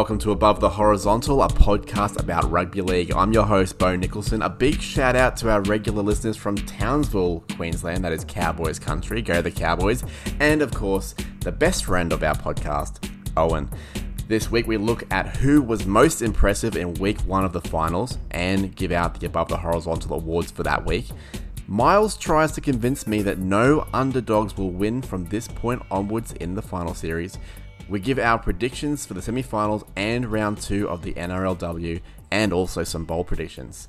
welcome to Above the Horizontal, a podcast about rugby league. I'm your host, Bo Nicholson. A big shout out to our regular listeners from Townsville, Queensland, that is Cowboys country. Go the Cowboys. And of course, the best friend of our podcast, Owen. This week we look at who was most impressive in week one of the finals and give out the Above the Horizontal awards for that week. Miles tries to convince me that no underdogs will win from this point onwards in the final series. We give our predictions for the semi finals and round two of the NRLW and also some bowl predictions.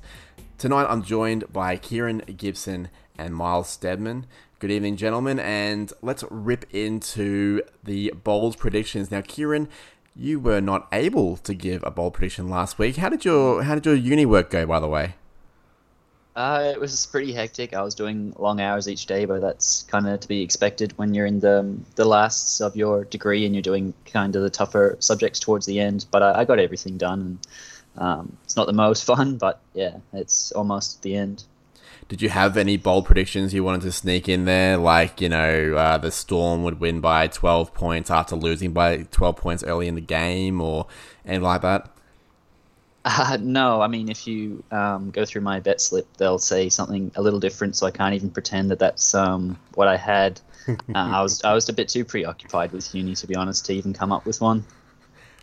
Tonight I'm joined by Kieran Gibson and Miles Stedman. Good evening, gentlemen, and let's rip into the bold predictions. Now, Kieran, you were not able to give a bold prediction last week. How did your how did your uni work go, by the way? Uh, it was pretty hectic. I was doing long hours each day, but that's kind of to be expected when you're in the the lasts of your degree and you're doing kind of the tougher subjects towards the end. But I, I got everything done. And, um, it's not the most fun, but yeah, it's almost the end. Did you have any bold predictions you wanted to sneak in there? Like, you know, uh, the Storm would win by 12 points after losing by 12 points early in the game or anything like that? Uh, no, I mean, if you um, go through my bet slip, they'll say something a little different, so I can't even pretend that that's um, what I had. Uh, I was I was a bit too preoccupied with uni, to be honest, to even come up with one.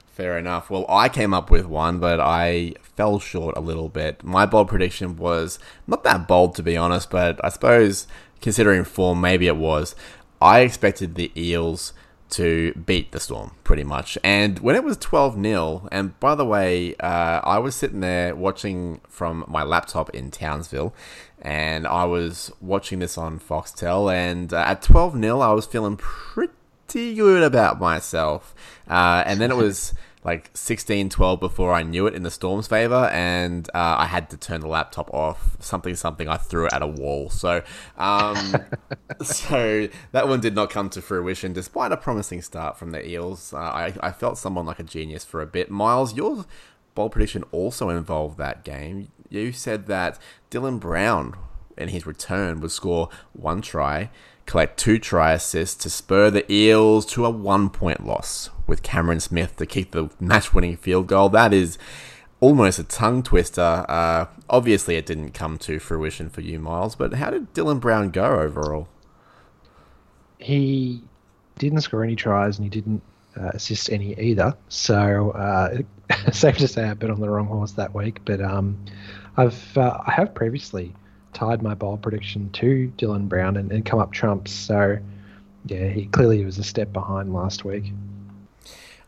Fair enough. Well, I came up with one, but I fell short a little bit. My bold prediction was not that bold, to be honest, but I suppose considering form, maybe it was. I expected the Eels to beat the Storm, pretty much. And when it was 12 0, and by the way, uh, I was sitting there watching from my laptop in Townsville, and I was watching this on Foxtel, and uh, at 12 0, I was feeling pretty good about myself. Uh, and then it was like 16 12 before I knew it in the Storm's favor, and uh, I had to turn the laptop off. Something, something, I threw it at a wall. So, um, so that one did not come to fruition, despite a promising start from the Eels. Uh, I, I felt someone like a genius for a bit. Miles, your bold prediction also involved that game. You said that Dylan Brown, in his return, would score one try collect two try assists to spur the Eels to a one point loss with Cameron Smith to kick the match winning field goal. That is almost a tongue twister. Uh, obviously, it didn't come to fruition for you, Miles, but how did Dylan Brown go overall? He didn't score any tries and he didn't uh, assist any either. So, uh, safe to say I bet on the wrong horse that week. But um, I've uh, I have previously tied my bowl prediction to Dylan Brown and, and come up trumps. So, yeah, he clearly was a step behind last week.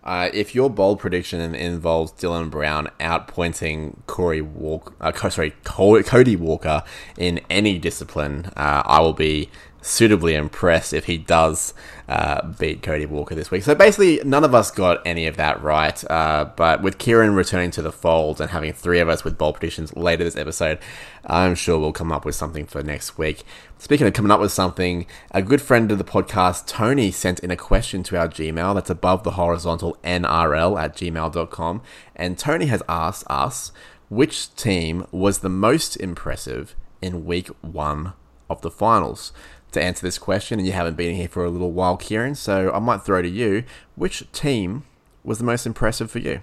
Uh, if your bold prediction involves Dylan Brown outpointing Corey Walker, uh, sorry, Cody Walker in any discipline, uh, I will be suitably impressed if he does uh, beat Cody Walker this week. So basically, none of us got any of that right. Uh, but with Kieran returning to the fold and having three of us with bold predictions later this episode, I'm sure we'll come up with something for next week. Speaking of coming up with something, a good friend of the podcast, Tony, sent in a question to our Gmail that's above the horizontal NRL at gmail.com. And Tony has asked us which team was the most impressive in week one of the finals to answer this question, and you haven't been here for a little while, Kieran. So I might throw to you. Which team was the most impressive for you?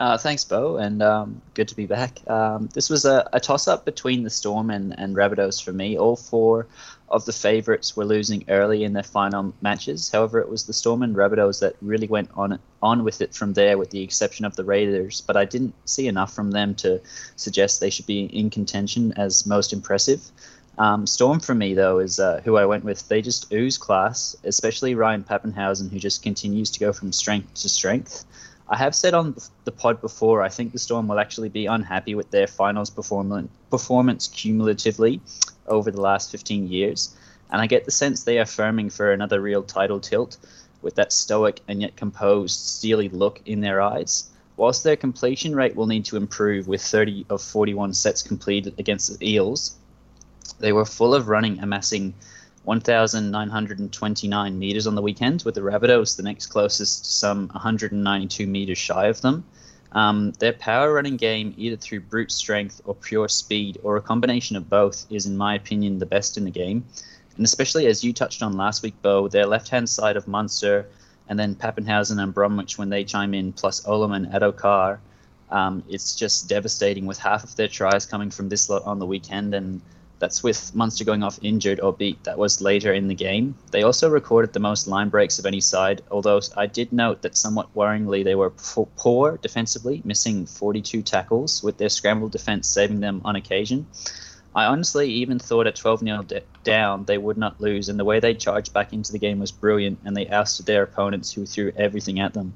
Uh, thanks, Bo, and um, good to be back. Um, this was a, a toss up between the Storm and, and Rabbitohs for me. All four of the favourites were losing early in their final matches. However, it was the Storm and Rabbitohs that really went on on with it from there, with the exception of the Raiders. But I didn't see enough from them to suggest they should be in contention as most impressive. Um, Storm for me though is uh, who I went with. They just ooze class, especially Ryan Papenhuyzen, who just continues to go from strength to strength. I have said on the pod before, I think the Storm will actually be unhappy with their finals performance, performance cumulatively over the last 15 years, and I get the sense they are firming for another real title tilt with that stoic and yet composed, steely look in their eyes. Whilst their completion rate will need to improve with 30 of 41 sets completed against the Eels, they were full of running, amassing 1,929 meters on the weekend, with the Rabbitohs the next closest, some 192 meters shy of them. Um, their power running game, either through brute strength or pure speed, or a combination of both, is, in my opinion, the best in the game. And especially as you touched on last week, Bo, their left hand side of Munster and then Papenhuyzen and Bromwich when they chime in, plus Olam and Addo-Carr. Um, it's just devastating with half of their tries coming from this lot on the weekend, and that's with Munster going off injured or beat. That was later in the game. They also recorded the most line breaks of any side, although I did note that somewhat worryingly they were poor defensively, missing 42 tackles, with their scramble defence saving them on occasion. I honestly even thought at 12 0 down they would not lose, and the way they charged back into the game was brilliant, and they ousted their opponents who threw everything at them.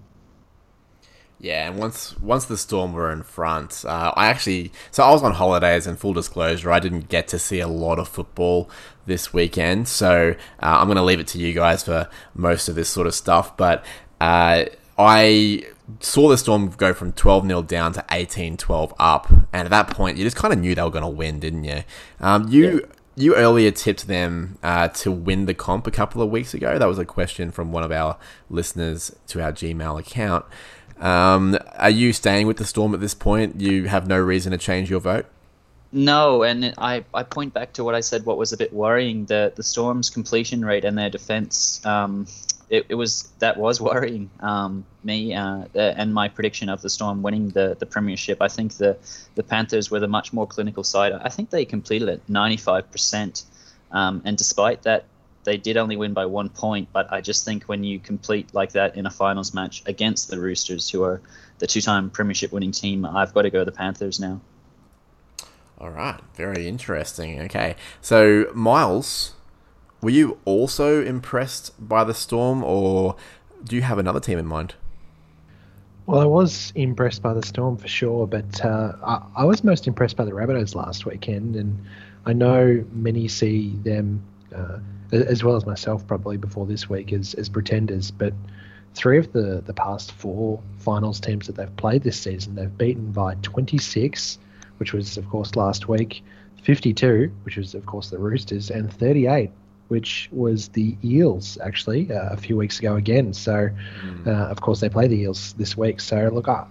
Yeah, and once once the Storm were in front, uh, I actually so I was on holidays, and full disclosure, I didn't get to see a lot of football this weekend. So uh, I'm going to leave it to you guys for most of this sort of stuff. But uh, I saw the Storm go from 12 0 down to 18 12 up, and at that point, you just kind of knew they were going to win, didn't you? Um, you. Yeah. You earlier tipped them uh, to win the comp a couple of weeks ago. That was a question from one of our listeners to our Gmail account. Um, are you staying with the Storm at this point? You have no reason to change your vote? No, and I, I point back to what I said. What was a bit worrying the the Storm's completion rate and their defense. Um, it, it was that was worrying um, me uh, and my prediction of the Storm winning the, the premiership. I think the the Panthers were the much more clinical side. I think they completed it 95 percent, um, and despite that they did only win by one point, but I just think when you complete like that in a finals match against the Roosters, who are the two-time premiership winning team, I've got to go the Panthers now. All right, very interesting. Okay, so Miles, were you also impressed by the Storm, or do you have another team in mind? Well, I was impressed by the Storm for sure, but uh, I, I was most impressed by the Rabbitohs last weekend, and I know many see them. Uh, as well as myself probably before this week as, as pretenders. But three of the, the past four finals teams that they've played this season, they've beaten by 26, which was, of course, last week, 52, which was, of course, the Roosters, and 38, which was the Eels, actually, uh, a few weeks ago again. So, mm. uh, of course, they play the Eels this week. So, look, I,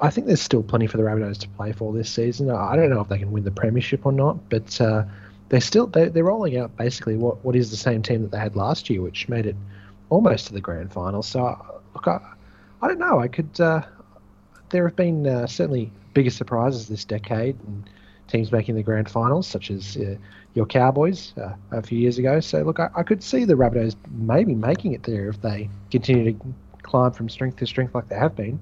I think there's still plenty for the Rabbitohs to play for this season. I don't know if they can win the Premiership or not, but. Uh, they're still they're, they're rolling out basically what, what is the same team that they had last year, which made it almost to the grand final. So look, I, I don't know. I could. Uh, there have been uh, certainly bigger surprises this decade, and teams making the grand finals, such as uh, your Cowboys uh, a few years ago. So look, I, I, could see the Rabbitohs maybe making it there if they continue to climb from strength to strength like they have been.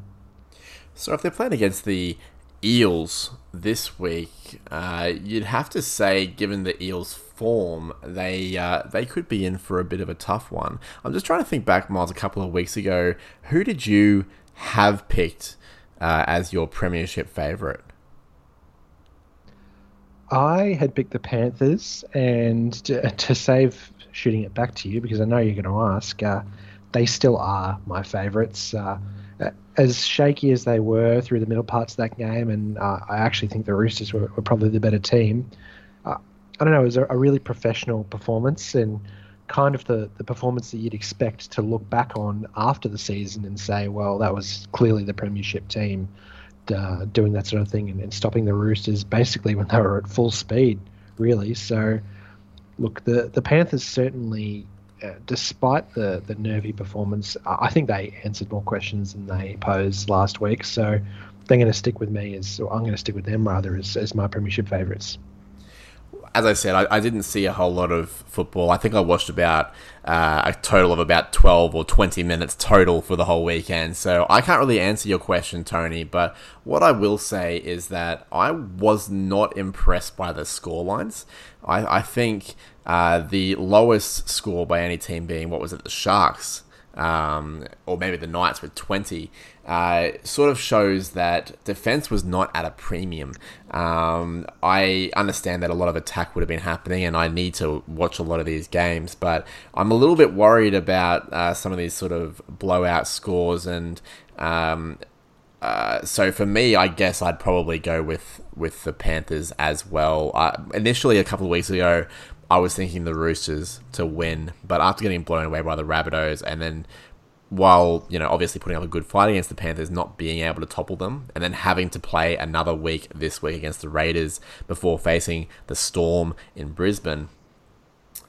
So if they're playing against the Eels this week, uh, you'd have to say, given the Eels' form, they uh, they could be in for a bit of a tough one. I'm just trying to think back, Miles, a couple of weeks ago. Who did you have picked uh, as your premiership favourite? I had picked the Panthers, and to, to, save shooting it back to you, because I know you're going to ask, uh, they still are my favourites. As shaky as they were through the middle parts of that game, and uh, I actually think the Roosters were, were probably the better team. Uh, I don't know, it was a, a, really professional performance and kind of the, the performance that you'd expect to look back on after the season and say, well, that was clearly the Premiership team uh, doing that sort of thing and, and stopping the Roosters basically when they were at full speed, really. So, look, the, the Panthers certainly uh, despite the, the nervy performance, I think they answered more questions than they posed last week. So they're going to stick with me as, or I'm going to stick with them rather as, as my premiership favourites as I said, I, I, didn't see a whole lot of football. I think I watched about uh, a total of about 12 or 20 minutes total for the whole weekend. So I can't really answer your question, Tony. But what I will say is that I was not impressed by the scorelines. I, I think uh, the lowest score by any team being, what was it, the Sharks, um, or maybe the Knights with 20, uh, sort of shows that defense was not at a premium. Um, I understand that a lot of attack would have been happening, and I need to watch a lot of these games, but I'm a little bit worried about uh, some of these sort of blowout scores and. Um, uh, so for me, I guess I'd probably go with with the Panthers as well. Uh, initially, a couple of weeks ago, I was thinking the Roosters to win, but after getting blown away by the Rabbitohs, and then while you know obviously putting up a good fight against the Panthers, not being able to topple them, and then having to play another week this week against the Raiders before facing the Storm in Brisbane,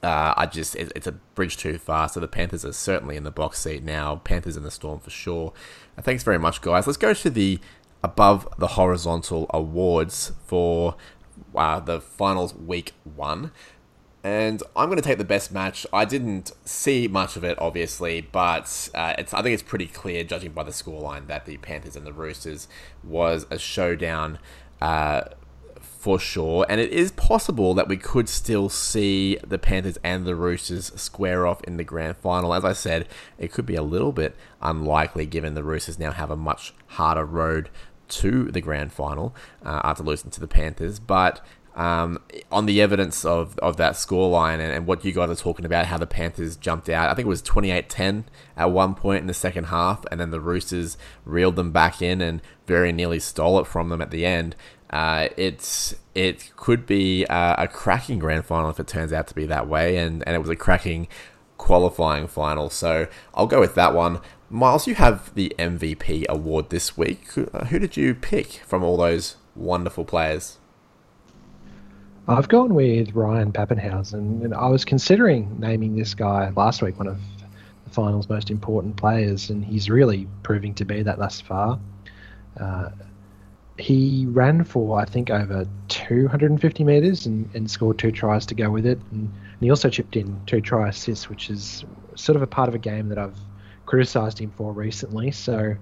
uh, I just it, it's a bridge too far. So the Panthers are certainly in the box seat now. Panthers in the storm for sure. Uh, thanks very much, guys. Let's go to the above the horizontal awards for uh, the finals week one. And I'm going to take the best match. I didn't see much of it, obviously, but uh, it's I think it's pretty clear, judging by the scoreline, that the Panthers and the Roosters was a showdown uh, for sure. And it is possible that we could still see the Panthers and the Roosters square off in the grand final. As I said, it could be a little bit unlikely given the Roosters now have a much harder road to the grand final uh, after losing to the Panthers. But um, on the evidence of, of that scoreline and, and what you guys are talking about, how the Panthers jumped out. I think it was 28 10 at one point in the second half, and then the Roosters reeled them back in and very nearly stole it from them at the end. Uh, it's it could be a cracking grand final if it turns out to be that way, and, and it was a cracking qualifying final. So I'll go with that one. Miles, you have the MVP award this week. Uh, who did you pick from all those wonderful players? I've gone with Ryan Papenhuyzen, and I was considering naming this guy last week one of the final's most important players, and he's really proving to be that thus far. Uh, he ran for I think over 250 meters and, and scored two tries to go with it, and, and he also chipped in two try assists, which is sort of a part of a game that I've criticised him for recently. So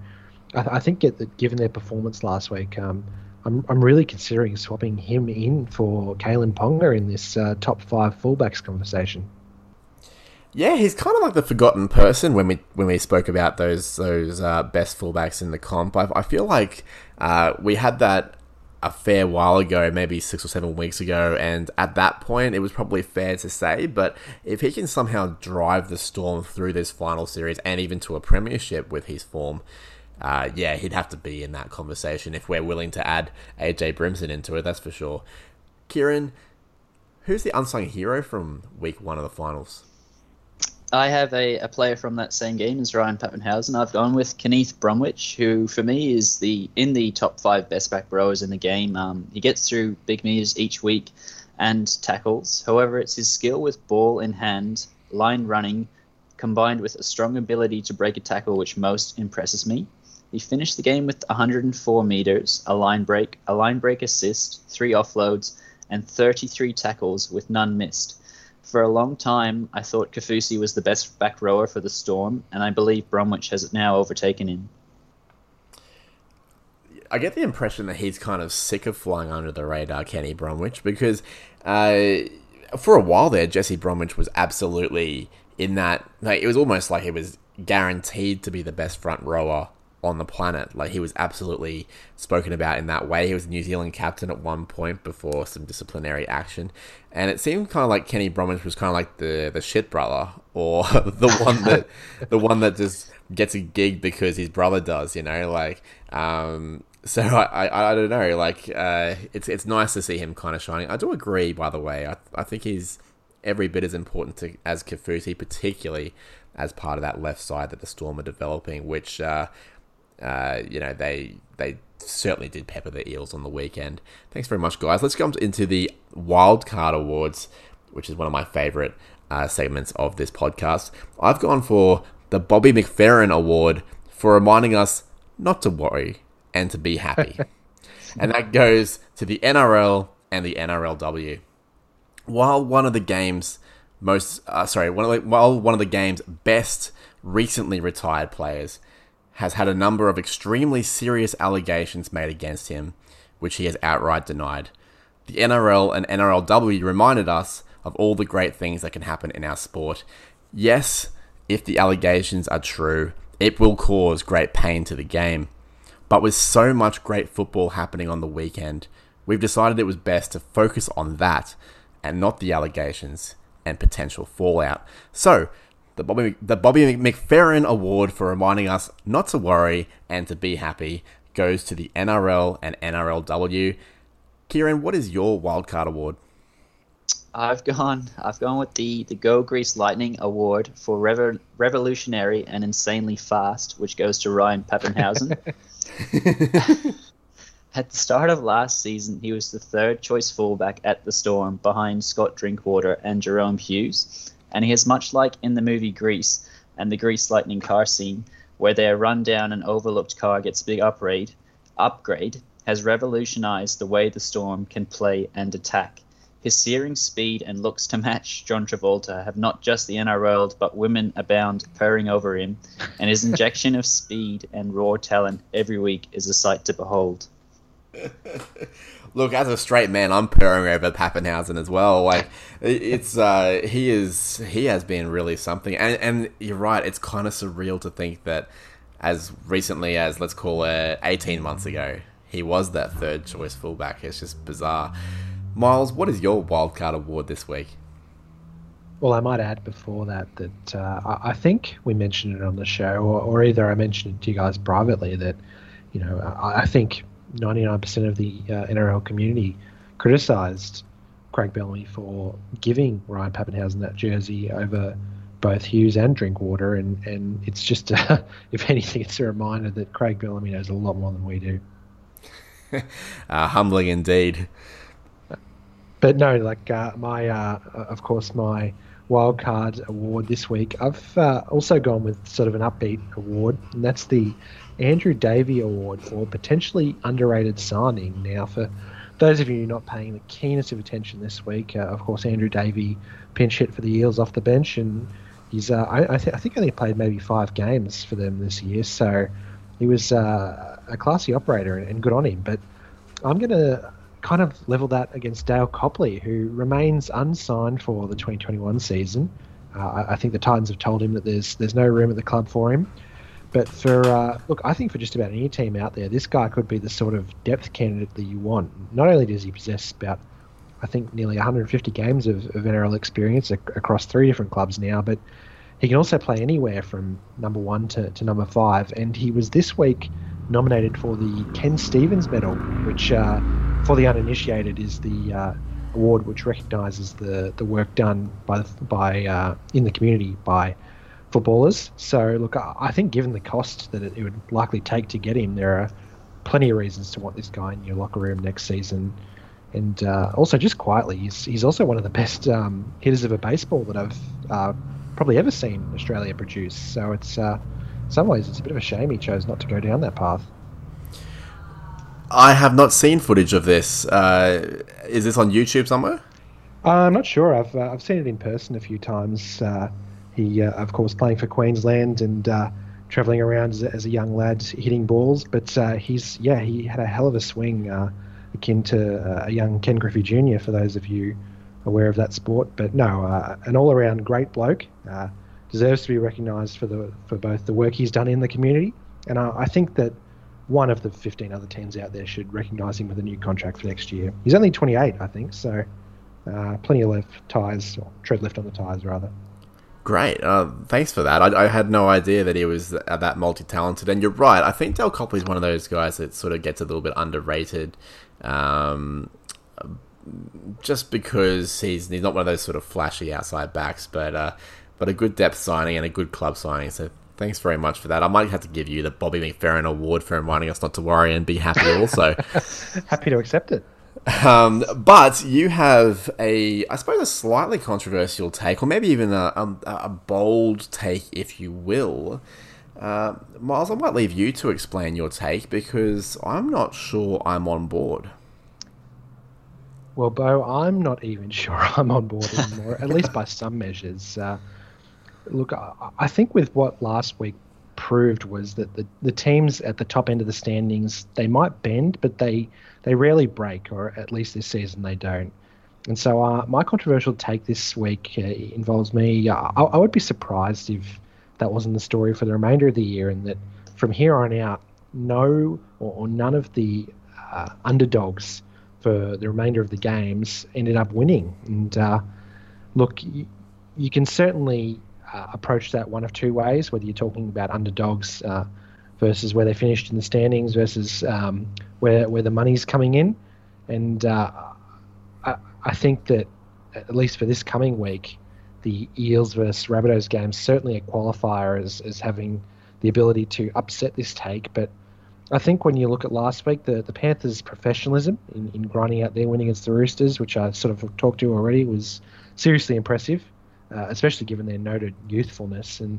I, I think that given their performance last week. Um, I'm, I'm really considering swapping him in for Kalyn Ponga in this uh, top five fullbacks conversation. Yeah, he's kind of like the forgotten person when we when we spoke about those those uh, best fullbacks in the comp. I, I feel like uh, we had that a fair while ago, maybe six or seven weeks ago, and at that point it was probably fair to say. But if he can somehow drive the Storm through this final series and even to a premiership with his form, uh, yeah, he'd have to be in that conversation if we're willing to add AJ Brimson into it, that's for sure. Kieran, who's the unsung hero from week one of the finals? I have a, a player from that same game as Ryan Papenhuyzen. I've gone with Kenneath Bromwich, who for me is the in the top five best back rowers in the game. Um, he gets through big meters each week and tackles. However, it's his skill with ball in hand, line running, combined with a strong ability to break a tackle, which most impresses me. He finished the game with 104 meters, a line break, a line break assist, three offloads, and 33 tackles with none missed. For a long time, I thought Kaufusi was the best back rower for the Storm, and I believe Bromwich has now overtaken him. I get the impression that he's kind of sick of flying under the radar, Kenny Bromwich, because uh, for a while there, Jesse Bromwich was absolutely in that. Like, it was almost like he was guaranteed to be the best front rower on the planet. Like he was absolutely spoken about in that way. He was a New Zealand captain at one point before some disciplinary action, and it seemed kind of like Kenny Bromwich was kind of like the the shit brother, or the one that the one that just gets a gig because his brother does. You know, like. Um, so I, I, I don't know. Like uh, it's it's nice to see him kind of shining. I do agree, by the way. I I think he's every bit as important to, as Kaufusi, particularly as part of that left side that the Storm are developing, which uh, uh, you know, they they certainly did pepper the Eels on the weekend. Thanks very much, guys. Let's go into the Wildcard Awards, which is one of my favourite uh, segments of this podcast. I've gone for the Bobby McFerrin Award for reminding us not to worry and to be happy. and that goes to the NRL and the NRLW. While one of the game's most, uh, sorry, one of the, while one of the game's best recently retired players has had a number of extremely serious allegations made against him, which he has outright denied. The NRL and NRLW reminded us of all the great things that can happen in our sport. Yes, if the allegations are true, it will cause great pain to the game. But with so much great football happening on the weekend, we've decided it was best to focus on that and not the allegations and potential fallout. So, the Bobby, the Bobby McFerrin Award for reminding us not to worry and to be happy goes to the NRL and NRLW. Kieran, what is your wildcard award? I've gone. I've gone with the the Go Grease Lightning Award for revo- revolutionary and insanely fast, which goes to Ryan Papenhuyzen. At the start of last season, he was the third choice fullback at the Storm behind Scott Drinkwater and Jahrome Hughes. And he is much like in the movie Grease and the Grease Lightning car scene, where their rundown and overlooked car gets a big upgrade, upgrade has revolutionized the way the Storm can play and attack. His searing speed and looks to match John Travolta have not just the NRL, but women abound purring over him, and his injection of speed and raw talent every week is a sight to behold. Look, as a straight man, I'm purring over Papenhuyzen as well. Like, it's uh, he is he has been really something, and and you're right. It's kind of surreal to think that as recently as let's call it 18 months ago, he was that third choice fullback. It's just bizarre. Miles, what is your wildcard award this week? Well, I might add before that that uh, I, think we mentioned it on the show, or, or either I mentioned it to you guys privately that you know I, I think 99% of the uh, NRL community criticised Craig Bellamy for giving Ryan Papenhuyzen that jersey over both Hughes and Drinkwater, and, and it's just, a, if anything, it's a reminder that Craig Bellamy knows a lot more than we do. uh, humbling indeed. But no, like uh, my, uh, of course, my wildcard award this week, I've uh, also gone with sort of an upbeat award, and that's the Andrew Davey Award for potentially underrated signing. Now, for those of you not paying the keenest of attention this week, uh, of course, Andrew Davey pinch hit for the Eels off the bench, and he's uh, I, I, th- I, think only played maybe five games for them this year, so he was uh, a classy operator and, and good on him. But I'm going to kind of level that against Dale Copley, who remains unsigned for the 2021 season. Uh, I, think the Titans have told him that there's there's no room at the club for him. But for uh, look, I think for just about any team out there, this guy could be the sort of depth candidate that you want. Not only does he possess about, I think, nearly 150 games of, of NRL experience ac- across three different clubs now, but he can also play anywhere from number one to, to number five. And he was this week nominated for the Ken Stevens Medal, which, uh, for the uninitiated, is the uh, award which recognises the, the work done by by uh, in the community by footballers. So, look, I think given the cost that it, would likely take to get him, there are plenty of reasons to want this guy in your locker room next season. And uh, also, just quietly, he's, he's also one of the best um, hitters of a baseball that I've uh, probably ever seen Australia produce. So, it's uh, in some ways, it's a bit of a shame he chose not to go down that path. I have not seen footage of this. Uh, is this on YouTube somewhere? Uh, I'm not sure. I've uh, I've seen it in person a few times. He, uh, of course, playing for Queensland and uh, travelling around as a, as a, young lad hitting balls. But uh, he's, yeah, he had a hell of a swing, uh, akin to uh, a young Ken Griffey Jr. For those of you aware of that sport. But no, uh, an all-around great bloke. Deserves to be recognised for the for both the work he's done in the community, and I think that one of the 15 other teams out there should recognise him with a new contract for next year. He's only 28, I think, so plenty of left tires, or tread left on the tires rather. Great. Uh, thanks for that. I, I, had no idea that he was that multi talented. And you're right. I think Del Copley is one of those guys that sort of gets a little bit underrated. Um, just because he's he's not one of those sort of flashy outside backs, but uh, but a good depth signing and a good club signing. So thanks very much for that. I might have to give you the Bobby McFerrin Award for reminding us not to worry and be happy. Also, happy to accept it. Um, but you have a, I suppose, a slightly controversial take, or maybe even a, a, a bold take, if you will. Uh, Miles, I might leave you to explain your take because I'm not sure I'm on board. Well, Bo, I'm not even sure I'm on board anymore, at least by some measures. Uh, look, I, I think with what last week proved was that the, the teams at the top end of the standings, they might bend, but they they rarely break, or at least this season they don't. And so, uh, my controversial take this week uh, involves me. Uh, I, I, would be surprised if that wasn't the story for the remainder of the year, and that from here on out, no or, or none of the uh, underdogs for the remainder of the games ended up winning. And uh, look, you, you, can certainly uh, approach that one of two ways, whether you're talking about underdogs versus where they finished in the standings versus um, where where the money's coming in, and uh, I, I think that at least for this coming week, the Eels versus Rabbitohs game certainly a qualifier as, as having the ability to upset this take, but I think when you look at last week, the, the Panthers' professionalism in, in grinding out their win against the Roosters, which I sort of talked to already, was seriously impressive, uh, especially given their noted youthfulness. And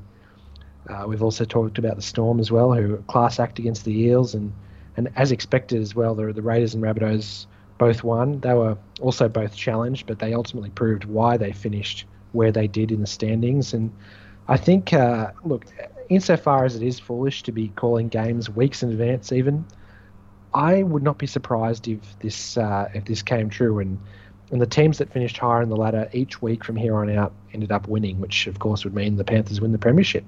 uh, we've also talked about the Storm as well, who class act against the Eels, and, and as expected as well, the, the Raiders and Rabbitohs both won. They were also both challenged, but they ultimately proved why they finished where they did in the standings. And I think, uh, look, insofar as it is foolish to be calling games weeks in advance, even, I would not be surprised if this uh, if this came true and and the teams that finished higher in the ladder each week from here on out ended up winning, which of course would mean the Panthers win the premiership.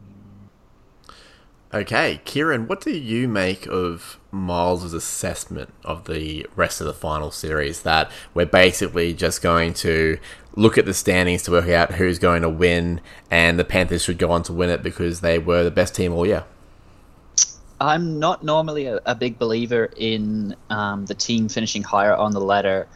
Okay, Kieran, what do you make of Miles' assessment of the rest of the final series? That we're basically just going to look at the standings to work out who's going to win, and the Panthers should go on to win it because they were the best team all year. I'm not normally a, a big believer in um, the team finishing higher on the ladder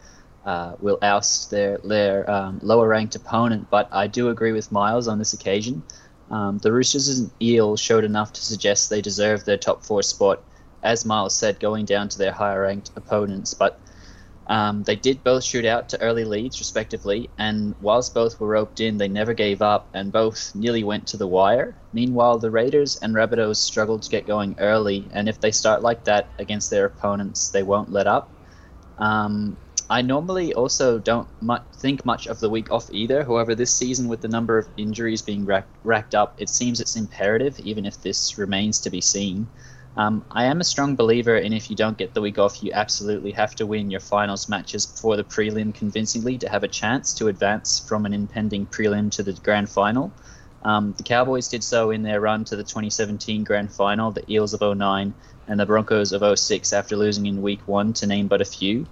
uh, will oust their their um, lower ranked opponent, but I do agree with Miles on this occasion. Um, the Roosters and Eels showed enough to suggest they deserve their top four spot, as Miles said, going down to their higher ranked opponents. But um, they did both shoot out to early leads, respectively, and whilst both were roped in, they never gave up and both nearly went to the wire. Meanwhile, the Raiders and Rabbitohs struggled to get going early, and if they start like that against their opponents, they won't let up. Um, I normally also don't mu- think much of the week off either. However, this season, with the number of injuries being rack- racked up, it seems it's imperative, even if this remains to be seen. Um, I am a strong believer in if you don't get the week off, you absolutely have to win your finals matches before the prelim convincingly to have a chance to advance from an impending prelim to the grand final. Um, the Cowboys did so in their run to the 2017 grand final, the Eels of 09, and the Broncos of 06 after losing in week one, to name but a few.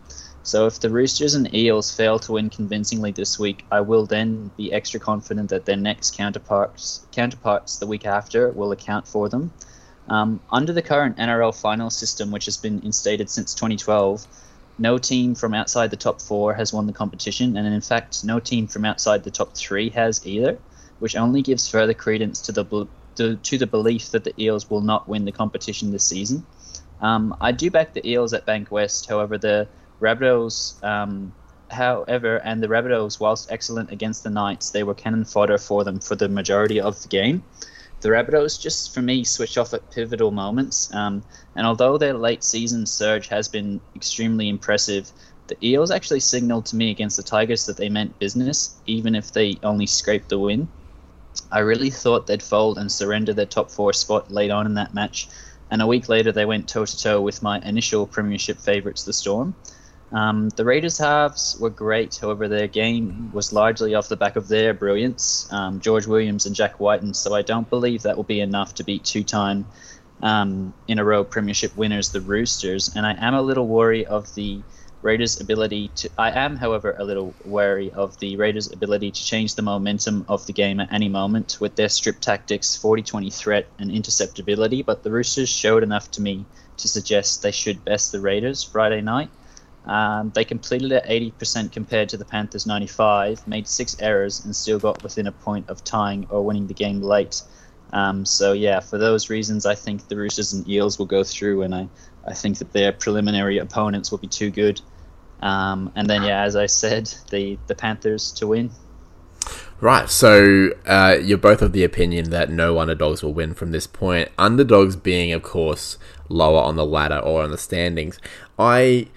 So if the Roosters and Eels fail to win convincingly this week, I will then be extra confident that their next counterparts counterparts the week after will account for them. Um, under the current NRL final system, which has been instated since 2012, no team from outside the top four has won the competition, and in fact, no team from outside the top three has either, which only gives further credence to the to, to the belief that the Eels will not win the competition this season. Um, I do back the Eels at Bankwest, however, the Rabbitohs, um, however, and the Rabbitohs, whilst excellent against the Knights, they were cannon fodder for them for the majority of the game. The Rabbitohs, just for me, switch off at pivotal moments, um, and although their late season surge has been extremely impressive, the Eels actually signalled to me against the Tigers that they meant business, even if they only scraped the win. I really thought they'd fold and surrender their top four spot late on in that match, and a week later they went toe to toe with my initial Premiership favourites, the Storm. Um, the Raiders' halves were great, however, their game was largely off the back of their brilliance, um, George Williams and Jack Wighton, so I don't believe that will be enough to beat two time um, in a row Premiership winners, the Roosters. And I am a little wary of the Raiders' ability to. I am, however, a little wary of the Raiders' ability to change the momentum of the game at any moment with their strip tactics, 40 20 threat, and interceptability. But the Roosters showed enough to me to suggest they should best the Raiders Friday night. Um, they completed at 80% compared to the Panthers 95, made six errors, and still got within a point of tying or winning the game late. Um, so yeah, for those reasons, I think the Roosters and Eels will go through, and I, I think that their preliminary opponents will be too good. Um, and then yeah, as I said, the the Panthers to win. Right, so uh, you're both of the opinion that no underdogs will win from this point. Underdogs being, of course, lower on the ladder or on the standings. I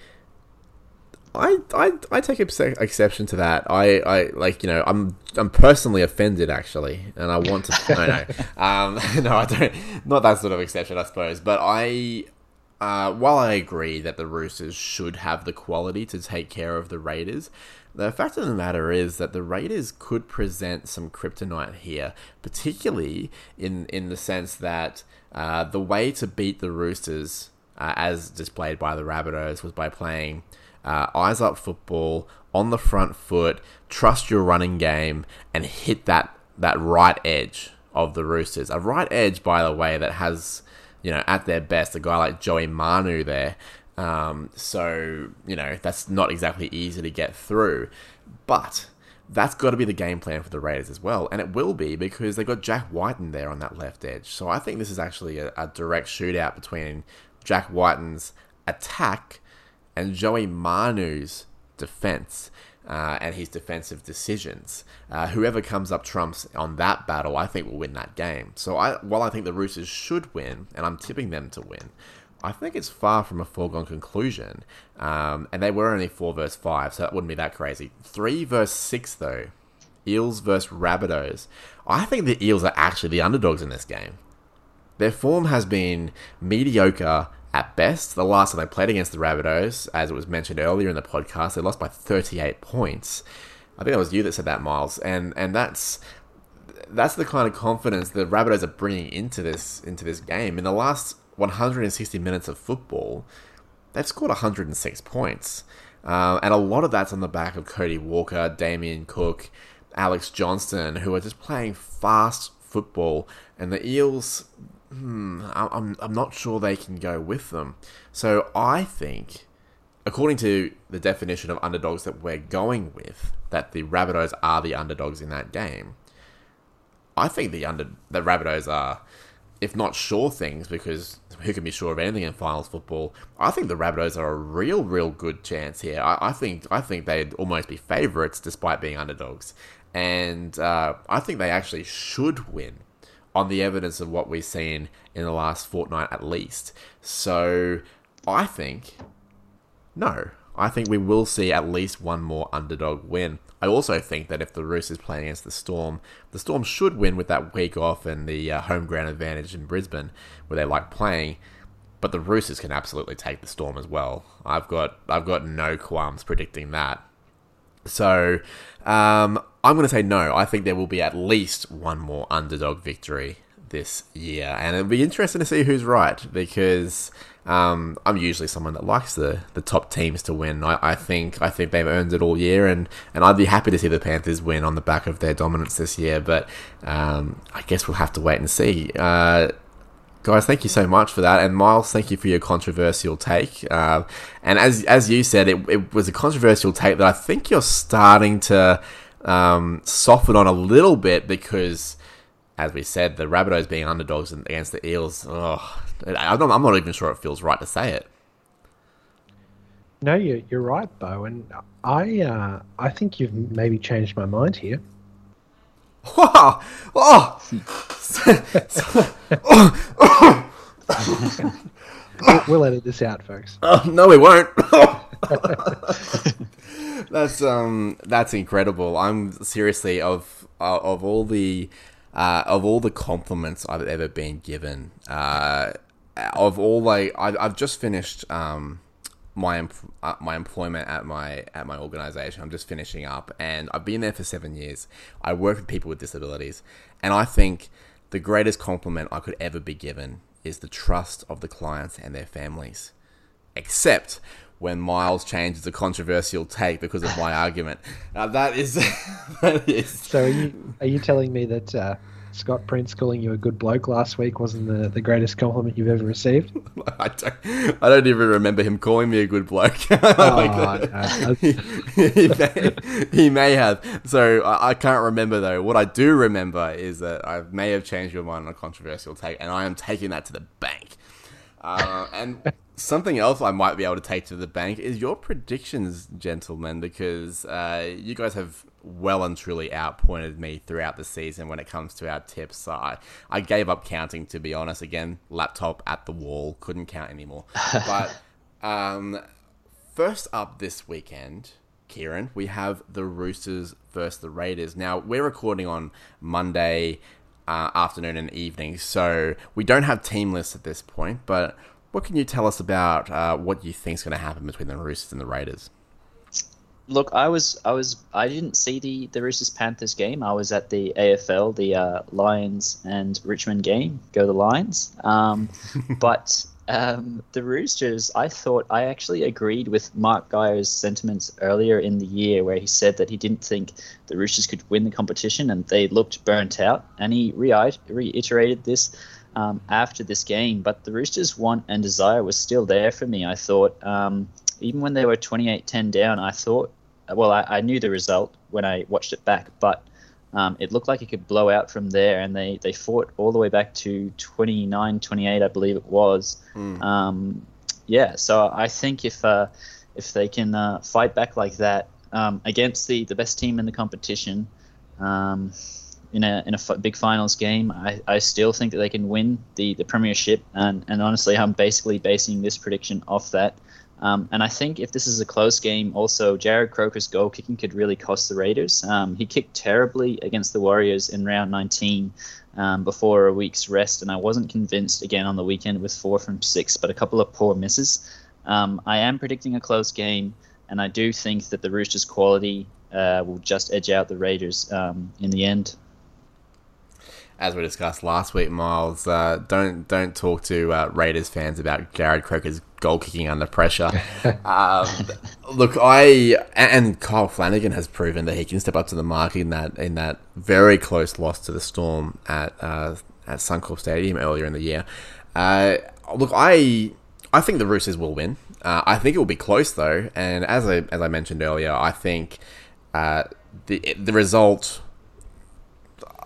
I, I, I take exception to that. I, I like you know I'm I'm personally offended actually, and I want to no no um, no I don't not that sort of exception I suppose, but I uh, while I agree that the Roosters should have the quality to take care of the Raiders, the fact of the matter is that the Raiders could present some kryptonite here, particularly in in the sense that uh, the way to beat the Roosters, uh, as displayed by the Rabbitohs, was by playing uh, eyes up football on the front foot, trust your running game, and hit that that right edge of the Roosters. A right edge, by the way, that has you know at their best a guy like Joey Manu there. Um, so you know that's not exactly easy to get through, but that's got to be the game plan for the Raiders as well, and it will be because they've got Jack Wighton there on that left edge. So I think this is actually a, a direct shootout between Jack Wighton's attack and Joey Manu's defense. Uh, and his defensive decisions. Uh, whoever comes up trumps on that battle, I think will win that game. So I, while I think the Roosters should win, and I'm tipping them to win, I think it's far from a foregone conclusion. Um, and they were only four versus five, so that wouldn't be that crazy. Three versus six though, Eels versus Rabbitohs. I think the Eels are actually the underdogs in this game. Their form has been mediocre at best. The last time they played against the Rabbitohs, as it was mentioned earlier in the podcast, they lost by 38 points. I think that was you that said that, Miles, and and that's that's the kind of confidence the Rabbitohs are bringing into this into this game. In the last 160 minutes of football, they've scored 106 points, uh, and a lot of that's on the back of Cody Walker, Damien Cook, Alex Johnston, who are just playing fast football, and the Eels hmm, I'm, I'm not sure they can go with them. So I think, according to the definition of underdogs that we're going with, that the Rabbitohs are the underdogs in that game. I think the under the Rabbitohs are, if not sure things, because who can be sure of anything in finals football? I think the Rabbitohs are a real, real good chance here. I, I think I think they'd almost be favourites despite being underdogs, and uh, I think they actually should win on the evidence of what we've seen in the last fortnight at least. So I think, no, I think we will see at least one more underdog win. I also think that if the Roosters playing against the Storm, the Storm should win with that week off and the uh, home ground advantage in Brisbane, where they like playing. But the Roosters can absolutely take the Storm as well. I've got I've got no qualms predicting that. So um, I'm going to say no. I think there will be at least one more underdog victory this year, and it'll be interesting to see who's right because um, I'm usually someone that likes the, the top teams to win. I, I, think I think they've earned it all year, and, and I'd be happy to see the Panthers win on the back of their dominance this year. But um, I guess we'll have to wait and see. Uh, guys, thank you so much for that, and Miles, thank you for your controversial take. Uh, and as as you said, it, it was a controversial take that I think you're starting to um, soften on a little bit because, as we said, the Rabbitohs being underdogs against the Eels. Oh, I'm not, I'm not even sure it feels right to say it. No, you're, you're right, Bo, and I uh, I think you've maybe changed my mind here. Wow! Oh! we'll, edit this out, folks. Oh, no, we won't. that's um that's incredible. I'm seriously of uh, of all the uh, of all the compliments I've ever been given. Uh, of all like I've, I've just finished um my uh, my employment at my at my organization. I'm just finishing up, and I've been there for seven years. I work with people with disabilities, and I think the greatest compliment I could ever be given is the trust of the clients and their families. Except when Miles changes a controversial take because of my argument. Now that is that is. So are you are you telling me that uh, Scott Prince calling you a good bloke last week wasn't the, the greatest compliment you've ever received? I don't I don't even remember him calling me a good bloke. oh, no. he, he, may, he, may, have. So I, I can't remember though. What I do remember is that I may have changed your mind on a controversial take, and I am taking that to the bank. Uh, and something else I might be able to take to the bank is your predictions, gentlemen, because uh, you guys have well and truly outpointed me throughout the season when it comes to our tips. So I, I gave up counting, to be honest. Again, laptop at the wall, couldn't count anymore. but um, first up this weekend, Kieran, we have the Roosters versus the Raiders. Now, we're recording on Monday uh, afternoon and evening. So we don't have team lists at this point, but what can you tell us about uh, what you think is going to happen between the Roosters and the Raiders? Look, I was, I was, I didn't see the the Roosters Panthers game. I was at the AFL, the uh, Lions and Richmond game. Go the Lions! Um, but um, the Roosters, I thought I actually agreed with Mark Geyer's sentiments earlier in the year, where he said that he didn't think the Roosters could win the competition and they looked burnt out. And he re- reiterated this um, after this game. But the Roosters' want and desire was still there for me. I thought, um, even when they were 28 10 down, I thought, well, I, I knew the result when I watched it back, but Um, it looked like it could blow out from there, and they, they fought all the way back to 29 28, I believe it was. Mm. Um, yeah, so I think if uh, if they can uh, fight back like that um, against the, the best team in the competition um, in a in a f- big finals game, I, I still think that they can win the, the premiership. And, and honestly, I'm basically basing this prediction off that. Um, and I think if this is a close game, also Jarrod Croker's goal kicking could really cost the Raiders. Um, he kicked terribly against the Warriors in round 19 um, before a week's rest, and I wasn't convinced again on the weekend with four from six, but a couple of poor misses. Um, I am predicting a close game, and I do think that the Roosters' quality uh, will just edge out the Raiders um, in the end as we discussed last week, Miles, uh, don't don't talk to uh, Raiders fans about Jarrod Croker's goal kicking under pressure. um, look, I and Kyle Flanagan has proven that he can step up to the mark in that in that very close loss to the Storm at uh, at Suncorp Stadium earlier in the year. Uh, look, I I think the Roosters will win. Uh, I think it will be close though, and as I as I mentioned earlier, I think uh, the the result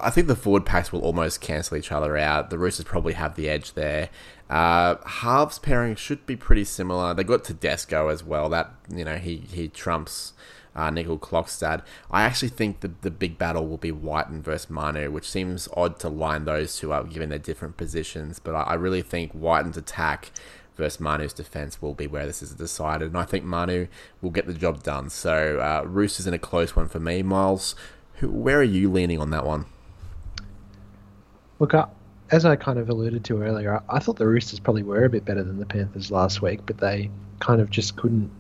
I think the forward packs will almost cancel each other out. The Roosters probably have the edge there. Uh, halves pairing should be pretty similar. They got Tedesco as well. That you know he he trumps uh, Nicoll-Klokstad. I actually think the the big battle will be Wighton versus Manu, which seems odd to line those two up given their different positions. But I, I really think Wighton's attack versus Manu's defense will be where this is decided, and I think Manu will get the job done. So uh, Roosters in a close one for me. Miles, where are you leaning on that one? Look, I, as I kind of alluded to earlier, I, I thought the Roosters probably were a bit better than the Panthers last week, but they kind of just couldn't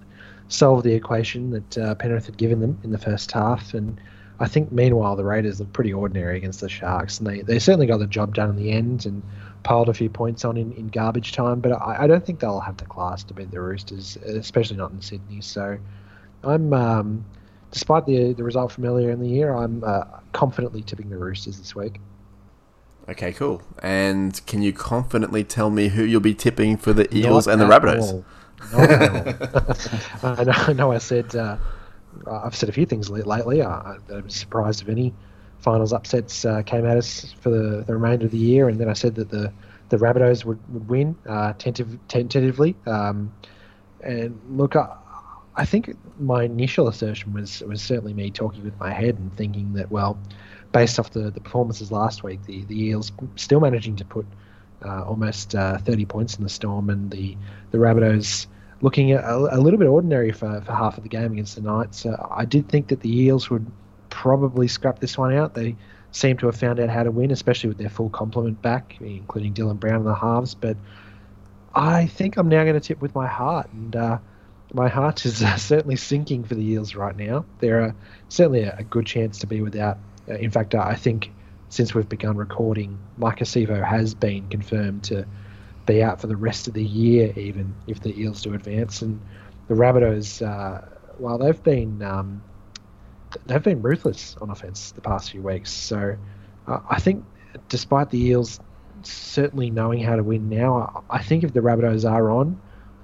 solve the equation that uh, Penrith had given them in the first half. And I think, meanwhile, the Raiders looked pretty ordinary against the Sharks, and they, they certainly got the job done in the end and piled a few points on in, in garbage time. But I, I don't think they'll have the class to beat the Roosters, especially not in Sydney. So I'm, um, despite the the result from earlier in the year, I'm uh, confidently tipping the Roosters this week. Okay, cool. And can you confidently tell me who you'll be tipping for the Eels Not and the Rabbitohs? I, know, I know I said uh, I've said a few things lately. I, am surprised if any finals upsets uh, came at us for the, the remainder of the year, and then I said that the the Rabbitohs would, would win uh, tentative, tentatively. Um, and look, I, I think my initial assertion was was certainly me talking with my head and thinking that well based off the, the performances last week, the, the Eels still managing to put uh, almost uh, 30 points in the Storm, and the, the Rabbitohs looking a, a, little bit ordinary for, for half of the game against the Knights. Uh, I did think that the Eels would probably scrap this one out. They seem to have found out how to win, especially with their full complement back, including Dylan Brown in the halves. But I think I'm now going to tip with my heart, and uh, my heart is uh, certainly sinking for the Eels right now. They're certainly a, a good chance to be without uh, in fact, I think since we've begun recording, Maika Sivo has been confirmed to be out for the rest of the year, even if the Eels do advance. And the Rabbitohs, uh, while they've been um, they've been ruthless on offense the past few weeks, so uh, I think despite the Eels certainly knowing how to win now, I think if the Rabbitohs are on,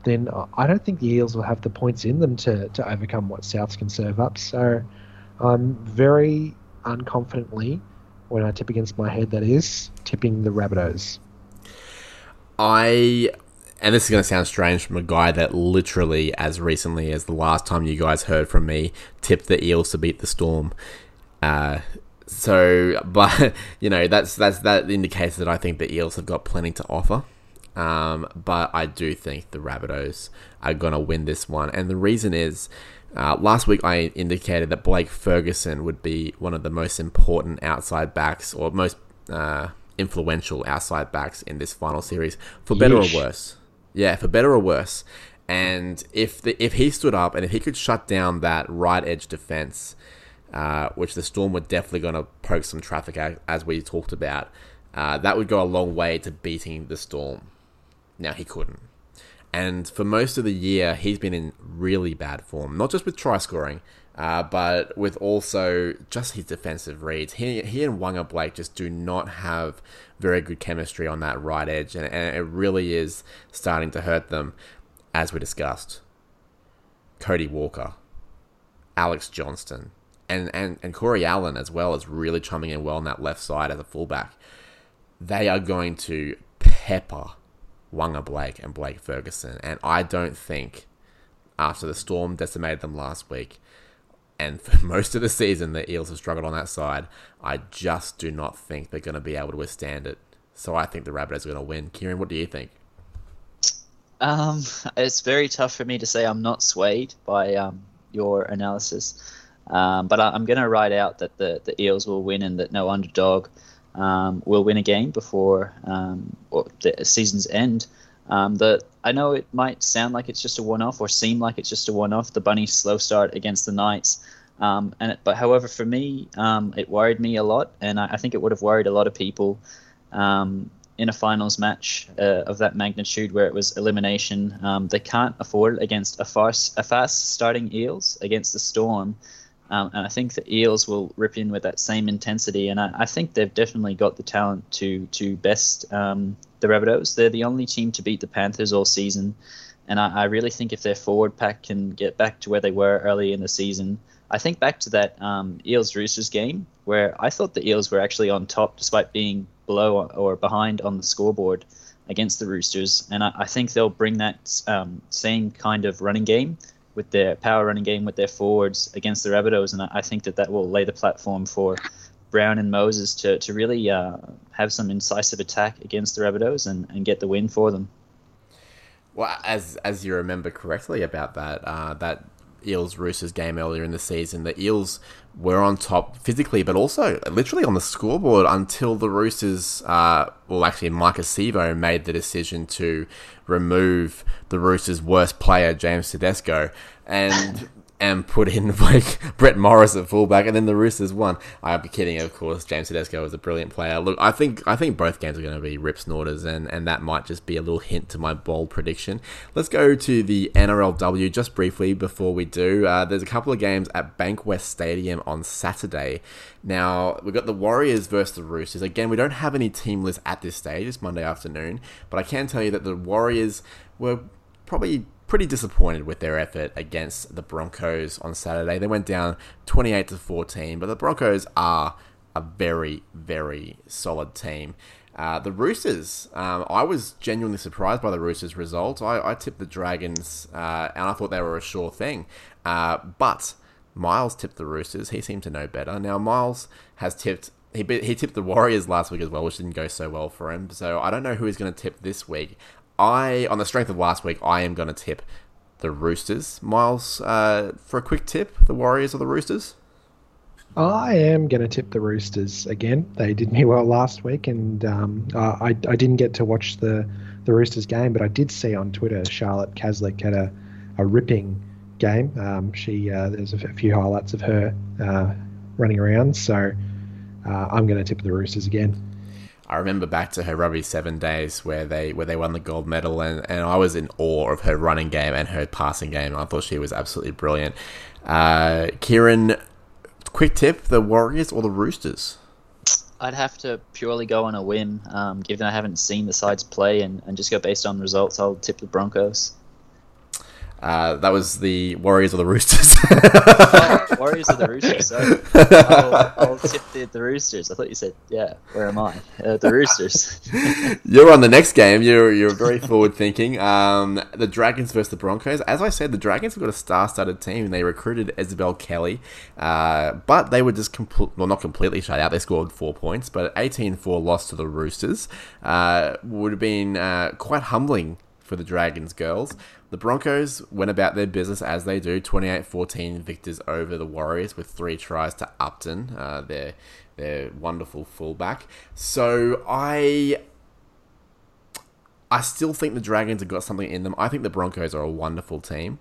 then I don't think the Eels will have the points in them to, to overcome what Souths can serve up. So I'm very unconfidently when I tip against my head, that is, tipping the Rabbitohs. I, and this is going to sound strange from a guy that literally, as recently as the last time you guys heard from me, tipped the Eels to beat the Storm. Uh, so, but you know, that's that's that indicates that I think the Eels have got plenty to offer. Um, but I do think the Rabbitohs are going to win this one, and the reason is uh, last week, I indicated that Blake Ferguson would be one of the most important outside backs or most uh, influential outside backs in this final series, for better Yeesh. or worse. Yeah, for better or worse. And if the, if he stood up and if he could shut down that right edge defense, uh, which the Storm were definitely going to poke some traffic at, as we talked about, uh, that would go a long way to beating the Storm. Now he couldn't. And for most of the year, he's been in really bad form, not just with try scoring, uh, but with also just his defensive reads. He, he and Waqa Blake just do not have very good chemistry on that right edge, and, and it really is starting to hurt them, as we discussed. Cody Walker, Alex Johnston, and, and, and Corey Allen as well is really chumming in well on that left side as a fullback. They are going to pepper Waqa Blake and Blake Ferguson. And I don't think after the Storm decimated them last week, and for most of the season the Eels have struggled on that side, I just do not think they're going to be able to withstand it. So I think the Rabbitohs are going to win. Kieran, what do you think? Um, it's very tough for me to say I'm not swayed by um, your analysis, um, but I, am going to write out that the, the Eels will win and that no underdog um, will win a game before um, the season's end. Um, the I know it might sound like it's just a one-off or seem like it's just a one-off. The Bunnies' slow start against the Knights, um, and it, but however for me, um, it worried me a lot, and I, I, think it would have worried a lot of people um, in a finals match uh, of that magnitude where it was elimination. Um, they can't afford it against a fast, a fast starting Eels against the Storm. Um, and I think the Eels will rip in with that same intensity. And I, I think they've definitely got the talent to to best um, the Rabbitohs. They're the only team to beat the Panthers all season. And I, I, really think if their forward pack can get back to where they were early in the season, I think back to that um, Eels Roosters game where I thought the Eels were actually on top despite being below or behind on the scoreboard against the Roosters. And I, I think they'll bring that um, same kind of running game with their power running game with their forwards against the Rabbitohs, and I think that that will lay the platform for Brown and Moses to, to really uh, have some incisive attack against the Rabbitohs and, and get the win for them. Well, as as you remember correctly about that, uh, that Eels Roosters game earlier in the season, the Eels were on top physically, but also literally on the scoreboard until the Roosters, uh, well, actually, Maika Sivo made the decision to remove the Roosters' worst player, James Tedesco, and and put in like Brett Morris at fullback, and then the Roosters won. I'd be kidding, of course. James Tedesco was a brilliant player. Look, I think I think both games are going to be rip snorters, and and that might just be a little hint to my bold prediction. Let's go to the NRLW just briefly before we do. Uh, there's a couple of games at Bankwest Stadium on Saturday. Now we've got the Warriors versus the Roosters. Again, we don't have any team list at this stage. It's Monday afternoon, but I can tell you that the Warriors were probably pretty disappointed with their effort against the Broncos on Saturday. They went down 28 to 14, but the Broncos are a very, very solid team. Uh, the Roosters, um, I was genuinely surprised by the Roosters' result. I, I tipped the Dragons, uh, and I thought they were a sure thing. Uh, but Miles tipped the Roosters. He seemed to know better. Now Miles has tipped. He, he tipped the Warriors last week as well, which didn't go so well for him. So I don't know who he's going to tip this week. I, on the strength of last week, I am going to tip the Roosters. Miles, uh, for a quick tip, the Warriors or the Roosters? I am going to tip the Roosters again. They did me well last week, and um, I, I didn't get to watch the, the Roosters game, but I did see on Twitter Charlotte Caslick had a, a ripping game. Um, she uh, There's a few highlights of her uh, running around, so uh, I'm going to tip the Roosters again. I remember back to her rugby seven days where they where they won the gold medal, and, and I was in awe of her running game and her passing game. I thought she was absolutely brilliant. Uh, Kieran, quick tip: the Warriors or the Roosters? I'd have to purely go on a whim, um, given I haven't seen the sides play, and, and just go based on results. I'll tip the Broncos. Uh, that was the Warriors or the Roosters. oh, Warriors or the Roosters. I'll, I'll tip the, the, Roosters. I thought you said, yeah, where am I? Uh, the Roosters. you're on the next game. You're, you're very forward thinking. Um, the Dragons versus the Broncos. As I said, the Dragons have got a star studded team. They recruited Isabelle Kelly, uh, but they were just, compl- well, not completely shut out. They scored four points, but 18 4 loss to the Roosters uh, would have been uh, quite humbling for the Dragons girls. The Broncos went about their business as they do 28 14 victors over the Warriors with three tries to Upton, uh, their, their wonderful fullback. So I. I still think the Dragons have got something in them. I think the Broncos are a wonderful team.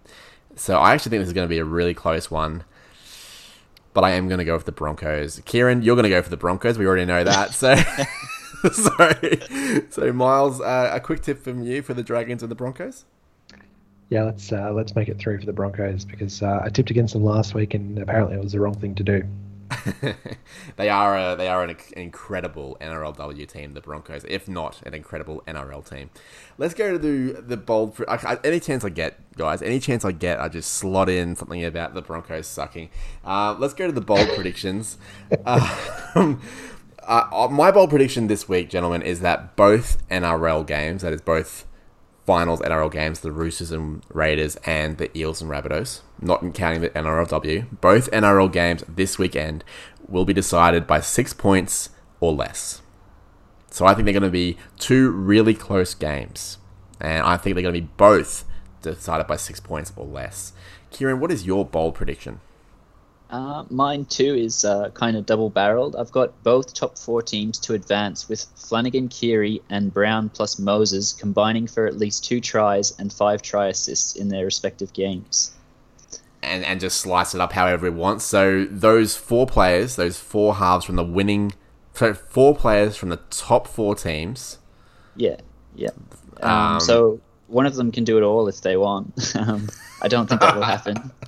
So I actually think this is going to be a really close one. But I am going to go with the Broncos. Kieran, you're going to go for the Broncos. We already know that. So. Sorry. So, Miles, uh, a quick tip from you for the Dragons and the Broncos? Yeah, let's uh, let's make it three for the Broncos because uh, I tipped against them last week and apparently it was the wrong thing to do. they are a, they are an incredible NRLW team, the Broncos. If not an incredible NRL team, let's go to the the bold. I, any chance I get, guys, any chance I get, I just slot in something about the Broncos sucking. Uh, let's go to the bold predictions. Uh, uh, my bold prediction this week, gentlemen, is that both NRL games, that is both finals NRL games, the Roosters and Raiders and the Eels and Rabbitohs, not counting the NRLW, both NRL games this weekend will be decided by six points or less. So I think they're going to be two really close games. And I think they're going to be both decided by six points or less. Kieran, what is your bold prediction? Uh, mine too is uh, kind of double barreled. I've got both top four teams to advance with Flanagan, Keary, and Brown plus Moses combining for at least two tries and five try assists in their respective games. And, and just slice it up however it wants. So those four players, those four halves from the winning, so four players from the top four teams. Yeah, yeah. Um, um, so one of them can do it all if they want. um, I don't think that will happen.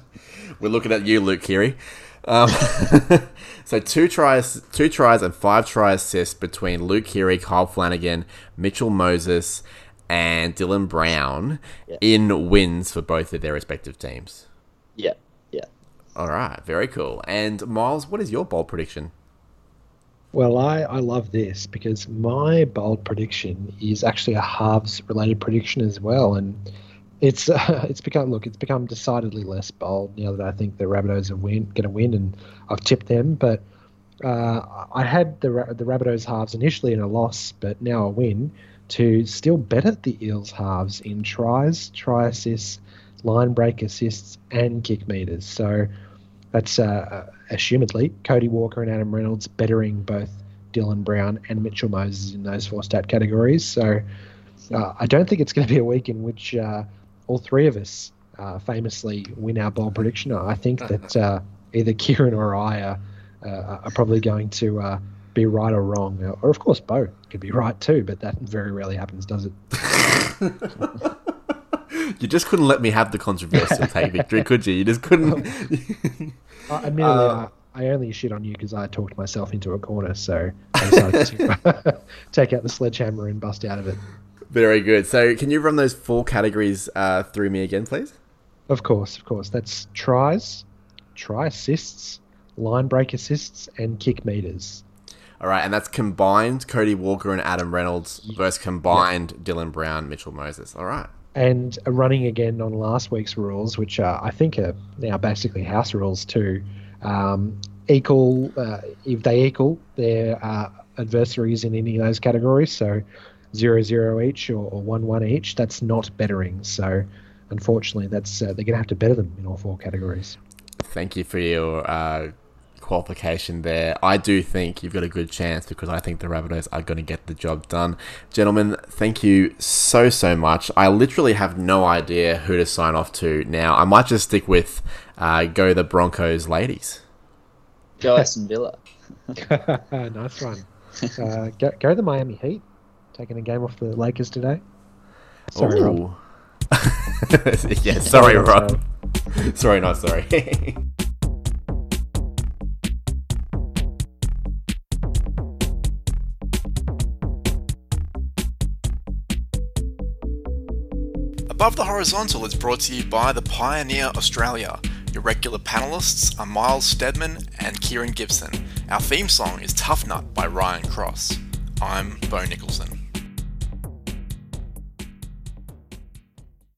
We're looking at you, Luke Keary. Um, so two tries, two tries, and five try assists between Luke Keary, Kyle Flanagan, Mitchell Moses, and Dylan Brown yeah. in wins for both of their respective teams. Yeah, yeah. All right, very cool. And Miles, what is your bold prediction? Well, I, I love this because my bold prediction is actually a halves related prediction as well. And it's uh, it's become look it's become decidedly less bold now that I think the Rabbitohs are win going to win and I've tipped them. But uh, I had the the Rabbitohs halves initially in a loss, but now a win to still better the Eels halves in tries, try assists, line break assists, and kick meters. So that's uh, assumedly Cody Walker and Adam Reynolds bettering both Dylan Brown and Mitchell Moses in those four stat categories. So. Uh, I don't think it's going to be a week in which uh, all three of us uh, famously win our bold prediction. I think that uh, either Kieran or I are, uh, are probably going to uh, be right or wrong, or of course both could be right too. But that very rarely happens, does it? you just couldn't let me have the controversial take victory, could you? You just couldn't. admittedly, uh, I only shit on you because I talked myself into a corner, so I decided to take out the sledgehammer and bust out of it. Very good. So, can you run those four categories uh, through me again, please? Of course, of course. That's tries, try assists, line break assists, and kick meters. All right, and that's combined Cody Walker and Adam Reynolds versus combined yeah. Dylan Brown, Mitchell Moses. All right. And running again on last week's rules, which uh, I think are now basically house rules too. Um, equal, uh, if they equal their uh, adversaries in any of those categories. So zero zero each or, or one one each, that's not bettering. So unfortunately, that's uh, they're going to have to better them in all four categories. Thank you for your uh, qualification there. I do think you've got a good chance because I think the Rabbitohs are going to get the job done. Gentlemen, thank you so, so much. I literally have no idea who to sign off to now. I might just stick with uh, go the Broncos ladies. Go Aston Villa. nice one. Uh, go, go the Miami Heat taking a game off the Lakers today. Sorry, Ooh. Rob. yeah, sorry, Rob. sorry, not sorry. Above the Horizontal is brought to you by the Pioneer Australia. Your regular panelists are Miles Stedman and Kieran Gibson. Our theme song is Tough Nut by Ryan Cross. I'm Bo Nicholson.